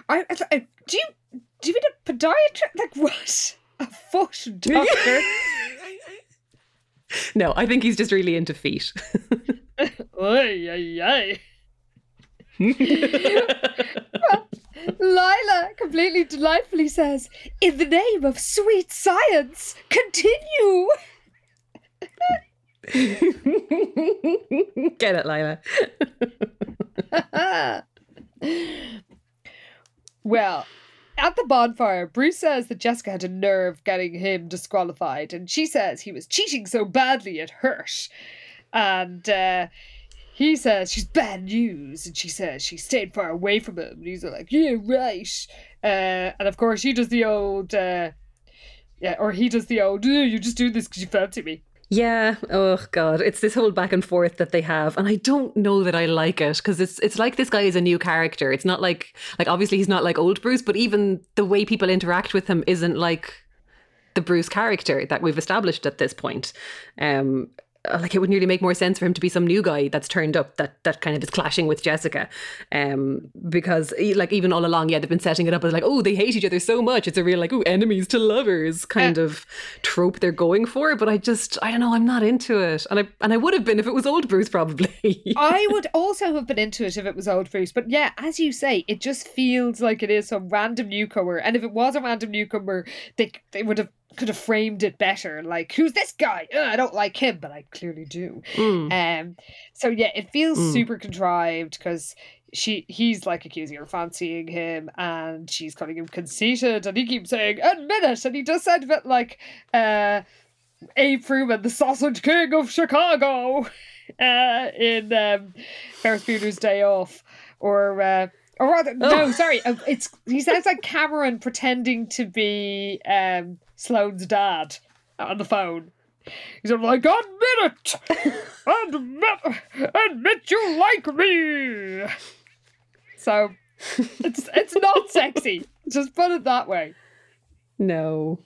I, I, do you do you mean a podiatrist? Like what? A foot doctor? *laughs* no, I think he's just really into feet. Oy, oy, oy. Lila completely delightfully says, "In the name of sweet science, continue." Get it, Lila. well, at the bonfire, Bruce says that Jessica had a nerve getting him disqualified, and she says he was cheating so badly it hurt. And uh, he says she's bad news, and she says she stayed far away from him. And he's like, yeah, right. Uh, and of course, she does the old, uh, yeah, or he does the old, "Oh, you just do this because you fancy me. Yeah. Oh God, it's this whole back and forth that they have, and I don't know that I like it because it's it's like this guy is a new character. It's not like like obviously he's not like old Bruce, but even the way people interact with him isn't like the Bruce character that we've established at this point. Um, like it would nearly make more sense for him to be some new guy that's turned up that that kind of is clashing with Jessica, um, because like even all along, yeah, they've been setting it up as like, oh, they hate each other so much. It's a real like, oh, enemies to lovers kind of trope they're going for. But I just, I don't know, I'm not into it, and I and I would have been if it was old Bruce probably. *laughs* I would also have been into it if it was old Bruce, but yeah, as you say, it just feels like it is some random newcomer. And if it was a random newcomer, they they would have could have framed it better. Like, who's this guy? Ugh, I don't like him, but I clearly do. Um, so yeah, it feels super contrived because she he's like accusing her of fancying him, and she's calling him conceited, and he keeps saying admit it, and he does sound a bit like uh. Abe Froman, the Sausage King of Chicago, *laughs* uh, in um, Ferris Bueller's Day Off, or uh, or rather, no, sorry, uh, it's he sounds like Cameron pretending to be um, Sloane's dad on the phone. He's like, admit it, *laughs* admit, admit you like me. So it's it's not sexy. Just put it that way. no,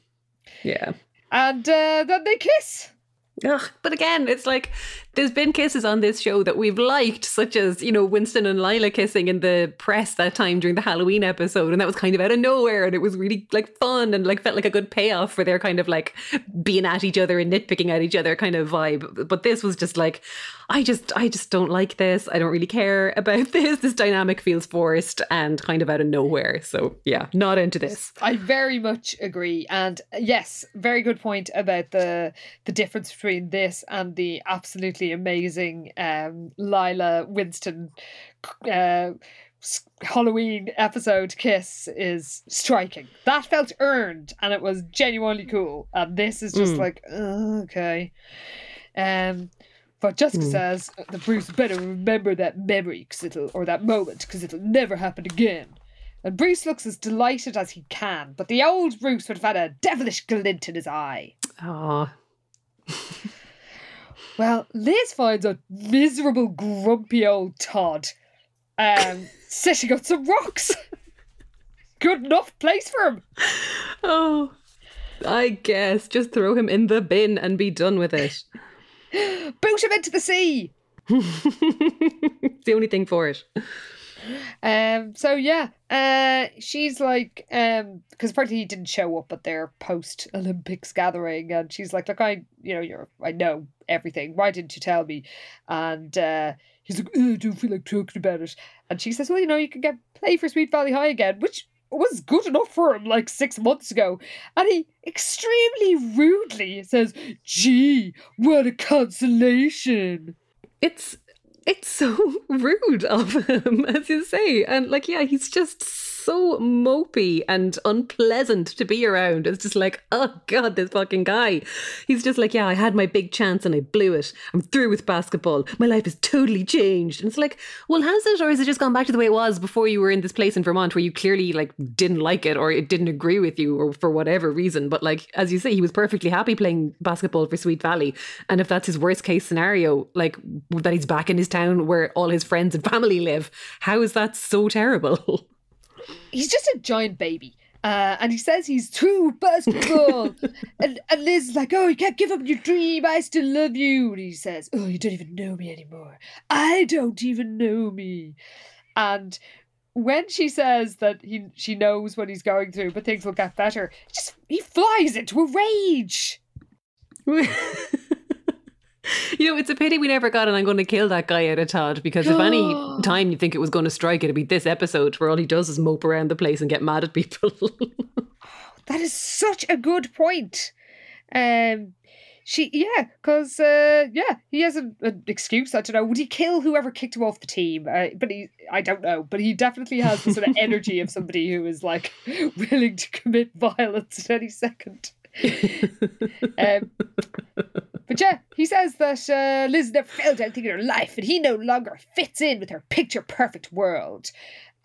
yeah. And uh, then they kiss. Ugh, but again, it's like there's been kisses on this show that we've liked, such as, you know, Winston and Lila kissing in the press that time during the Halloween episode. And that was kind of out of nowhere. And it was really like fun and like felt like a good payoff for their kind of like being at each other and nitpicking at each other kind of vibe. But this was just like, I just, I just don't like this. I don't really care about *laughs* this. This dynamic feels forced and kind of out of nowhere. So yeah, not into this. I very much agree, and yes, very good point about the the difference between this and the absolutely amazing um, Lila Winston uh, Halloween episode kiss is striking. That felt earned, and it was genuinely cool. And this is just Mm. like uh, okay. Um, but Jessica Mm. says that Bruce better remember that memory, cause it'll or that moment, because it'll never happen again. And Bruce looks as delighted as he can, but the old Bruce would have had a devilish glint in his eye. Oh, *laughs* Well, Liz finds a miserable, grumpy old Todd um, *laughs* sitting on some rocks. *laughs* Good enough place for him. oh, I guess just throw him in the bin and be done with it. *gasps* Boot him into the sea. *laughs* it's the only thing for it. Um. So yeah. Uh. She's like. Um. Because apparently he didn't show up at their post Olympics gathering, and she's like, "Look, I, you know, you're, I know everything. Why didn't you tell me?" And uh, he's like, "I don't feel like talking about it." And she says, "Well, you know, you can get play for Sweet Valley High again," which was good enough for him like six months ago. And he extremely rudely says, "Gee, what a consolation." It's it's so *laughs* rude of him, as you say. And like, yeah, he's just so mopey and unpleasant to be around. It's just like, oh God, this fucking guy. He's just like, yeah, I had my big chance and I blew it. I'm through with basketball. My life has totally changed. And it's like, well, has it? Or has it just gone back to the way it was before you were in this place in Vermont where you clearly like didn't like it or it didn't agree with you or for whatever reason? But like, as you say, he was perfectly happy playing basketball for Sweet Valley. And if that's his worst case scenario, like that he's back in his town where all his friends and family live, how is that so terrible? *laughs* he's just a giant baby. Uh, and he says he's too basketball. *laughs* and, and Liz is like, oh, you can't give up your dream. I still love you. And he says, oh, you don't even know me anymore. I don't even know me. And when she says that he she knows what he's going through, but things will get better, just he flies into a rage. *laughs* *laughs* You know, it's a pity we never got an I'm going to kill that guy out of Todd because if any *gasps* time you think it was going to strike, it'd be this episode where all he does is mope around the place and get mad at people. *laughs* that is such a good point. Um, she, yeah, because, uh, yeah, he has an, an, excuse. I don't know. Would he kill whoever kicked him off the team? Uh, but he, I don't know. But he definitely has the sort of *laughs* energy of somebody who is like willing to commit violence at any second. um, but yeah, he says that uh, Liz never felt anything in her life and he no longer fits in with her picture perfect world.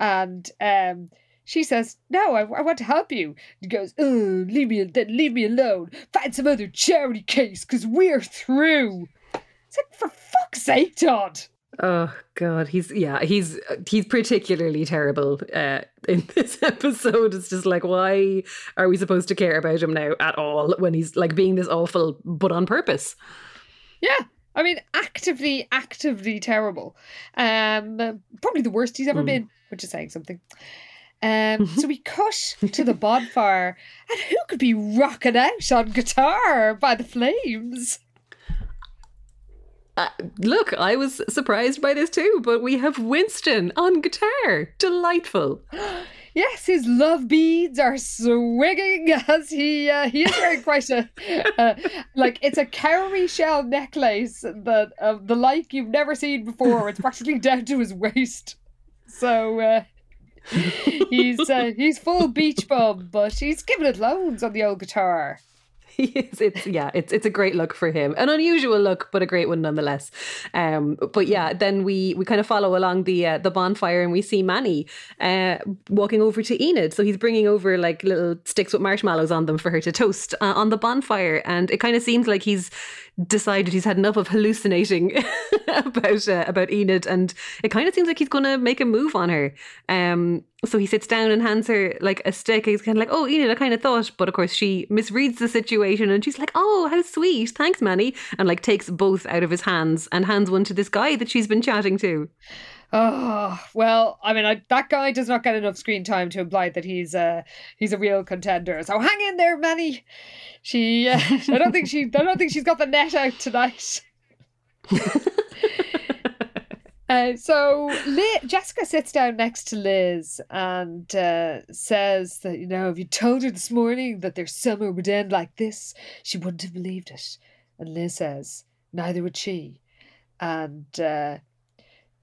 And um, she says, No, I, I, want to help you. He goes, leave me, then leave me alone. Find some other charity case because we're through. It's like, for fuck's sake, Todd. Oh God, he's yeah, he's he's particularly terrible uh, in *laughs* this episode. It's just like, why are we supposed to care about him now at all when he's like being this awful, but on purpose? Yeah, I mean, actively, actively terrible. Um, probably the worst he's ever mm. been, which is saying something. Um, so we cut to the bonfire, and who could be rocking out on guitar by the flames? Uh, look, I was surprised by this too, but we have Winston on guitar. Delightful. *gasps* yes, his love beads are swinging *laughs* as he uh, he is wearing quite a uh, like it's a cowrie shell necklace that of the like you've never seen before. It's practically *laughs* down to his waist. So uh, he's uh, he's full beach bum, but he's giving it loads on the old guitar. Is. *laughs* It's yeah, it's it's a great look for him. An unusual look, but a great one nonetheless. Um, but yeah, then we we kind of follow along the uh, the bonfire and we see Manny uh, walking over to Enid. So he's bringing over like little sticks with marshmallows on them for her to toast uh, on the bonfire, and it kind of seems like he's decided he's had enough of hallucinating *laughs* about uh, about Enid, and it kind of seems like he's going to make a move on her. Um, so he sits down and hands her like a stick. He's kind of like, "Oh, Enid, I kind of thought," but of course she misreads the situation, and she's like, "Oh, how sweet, thanks, Manny," and like takes both out of his hands and hands one to this guy that she's been chatting to. Oh well, I mean, I, that guy does not get enough screen time to imply that he's a he's a real contender. So hang in there, Manny. She, uh, I don't think she, I don't think she's got the net out tonight. *laughs* uh, so Liz, Jessica sits down next to Liz and uh, says that you know if you told her this morning that their summer would end like this, she wouldn't have believed it. And Liz says neither would she. And uh,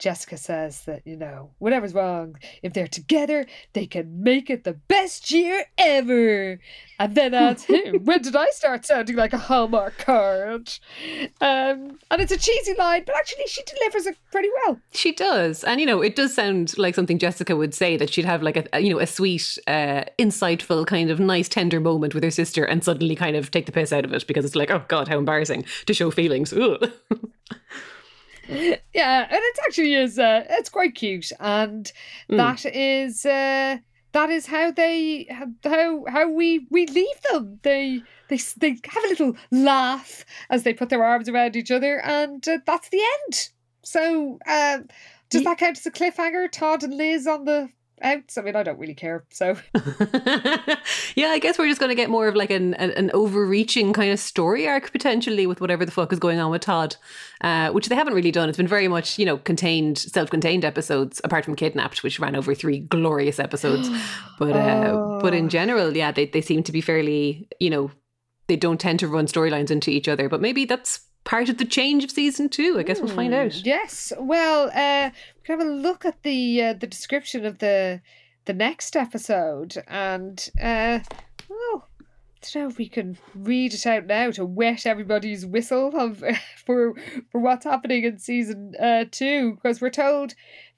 Jessica says that, you know, whatever's wrong, if they're together, they can make it the best year ever. And then *laughs* adds, hey, when did I start sounding like a Hallmark card? Um, and it's a cheesy line, but actually she delivers it pretty well. She does. And, you know, it does sound like something Jessica would say that she'd have like a, you know, a sweet, uh, insightful, kind of nice, tender moment with her sister and suddenly kind of take the piss out of it because it's like, oh God, how embarrassing to show feelings. *laughs* *laughs* yeah, and it actually is. Uh, it's quite cute, and mm. that is uh, that is how they how how we we leave them. They they they have a little laugh as they put their arms around each other, and uh, that's the end. So. Uh, does that count as a cliffhanger? Todd and Liz on the outs? I mean, I don't really care. So *laughs* *laughs* yeah, I guess we're just going to get more of like an, an, an overreaching kind of story arc potentially with whatever the fuck is going on with Todd, uh, which they haven't really done. It's been very much you know contained, self-contained episodes, apart from Kidnapped, which ran over three glorious episodes. *gasps* but uh, Oh. but in general, yeah, they they seem to be fairly you know they don't tend to run storylines into each other. But maybe that's part of the change of season two. I guess we'll find out. Yes. Well, uh, can have a look at the uh, the description of the the next episode, and uh, I don't know if we can read it out now to wet everybody's whistle of *laughs* for for what's happening in season uh, two, because we're told.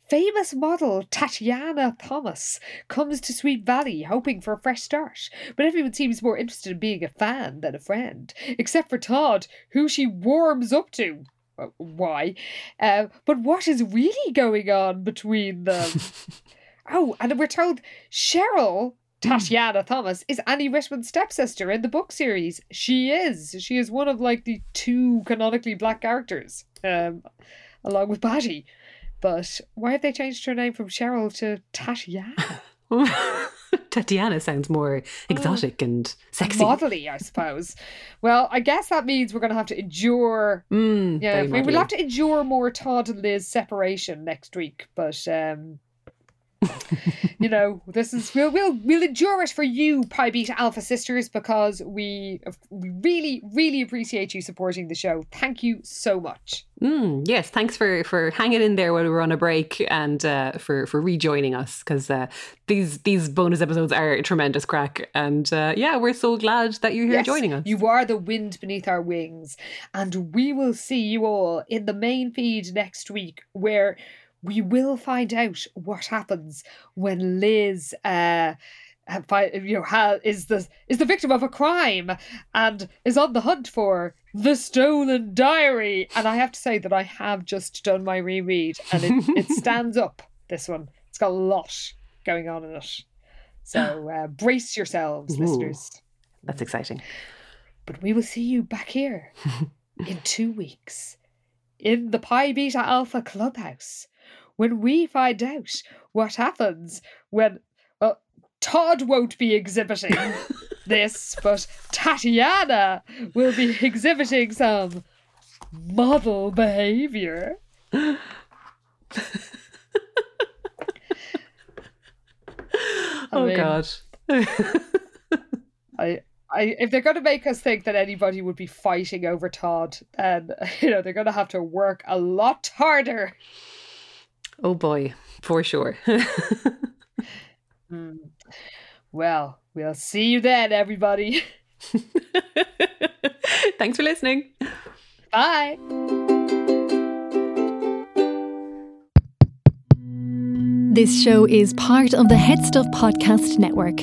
Famous model Tatiana Thomas comes to Sweet Valley hoping for a fresh start, but everyone seems more interested in being a fan than a friend, except for Todd, who she warms up to why. Uh, but what is really going on between them? *laughs* oh, and we're told Cheryl, Tatiana Thomas, is Annie Richmond's stepsister in the book series. She is. She is one of like the two canonically black characters, um, along with Patty. But why have they changed her name from Cheryl to Tatiana? *laughs* Tatiana sounds more exotic and sexy. Modelly, I suppose. Well, I guess that means we're going to have to endure Mm, Yeah, we will have to endure more Todd and Liz separation next week, but um *laughs* you know, this is we'll we'll we'll endure it for you, Pi Beta Alpha sisters, because we we really really appreciate you supporting the show. Thank you so much. Mm, yes, thanks for for hanging in there while we were on a break and uh, for for rejoining us because uh, these these bonus episodes are a tremendous crack and uh, yeah, we're so glad that you're here Yes, joining us. You are the wind beneath our wings, and we will see you all in the main feed next week, where we will find out what happens when Liz, uh, you know, is the is the victim of a crime and is on the hunt for the stolen diary. And I have to say that I have just done my reread, and it, it *laughs* stands up. This one, it's got a lot going on in it. So uh, brace yourselves, Ooh. listeners. That's exciting. But we will see you back here *laughs* in two weeks in the Pi Beta Alpha Clubhouse when we find out what happens when, well, Todd won't be exhibiting *laughs* this, but Tatiana will be exhibiting some model behavior. *laughs* oh mean- god. I, I, if they're going to make us think that anybody would be fighting over Todd, then *laughs* you know they're going to have to work a lot harder. Oh boy, for sure. Hmm. Well, we'll see you then, everybody. *laughs* thanks for listening. Bye. This show is part of the HeadStuff Podcast Network.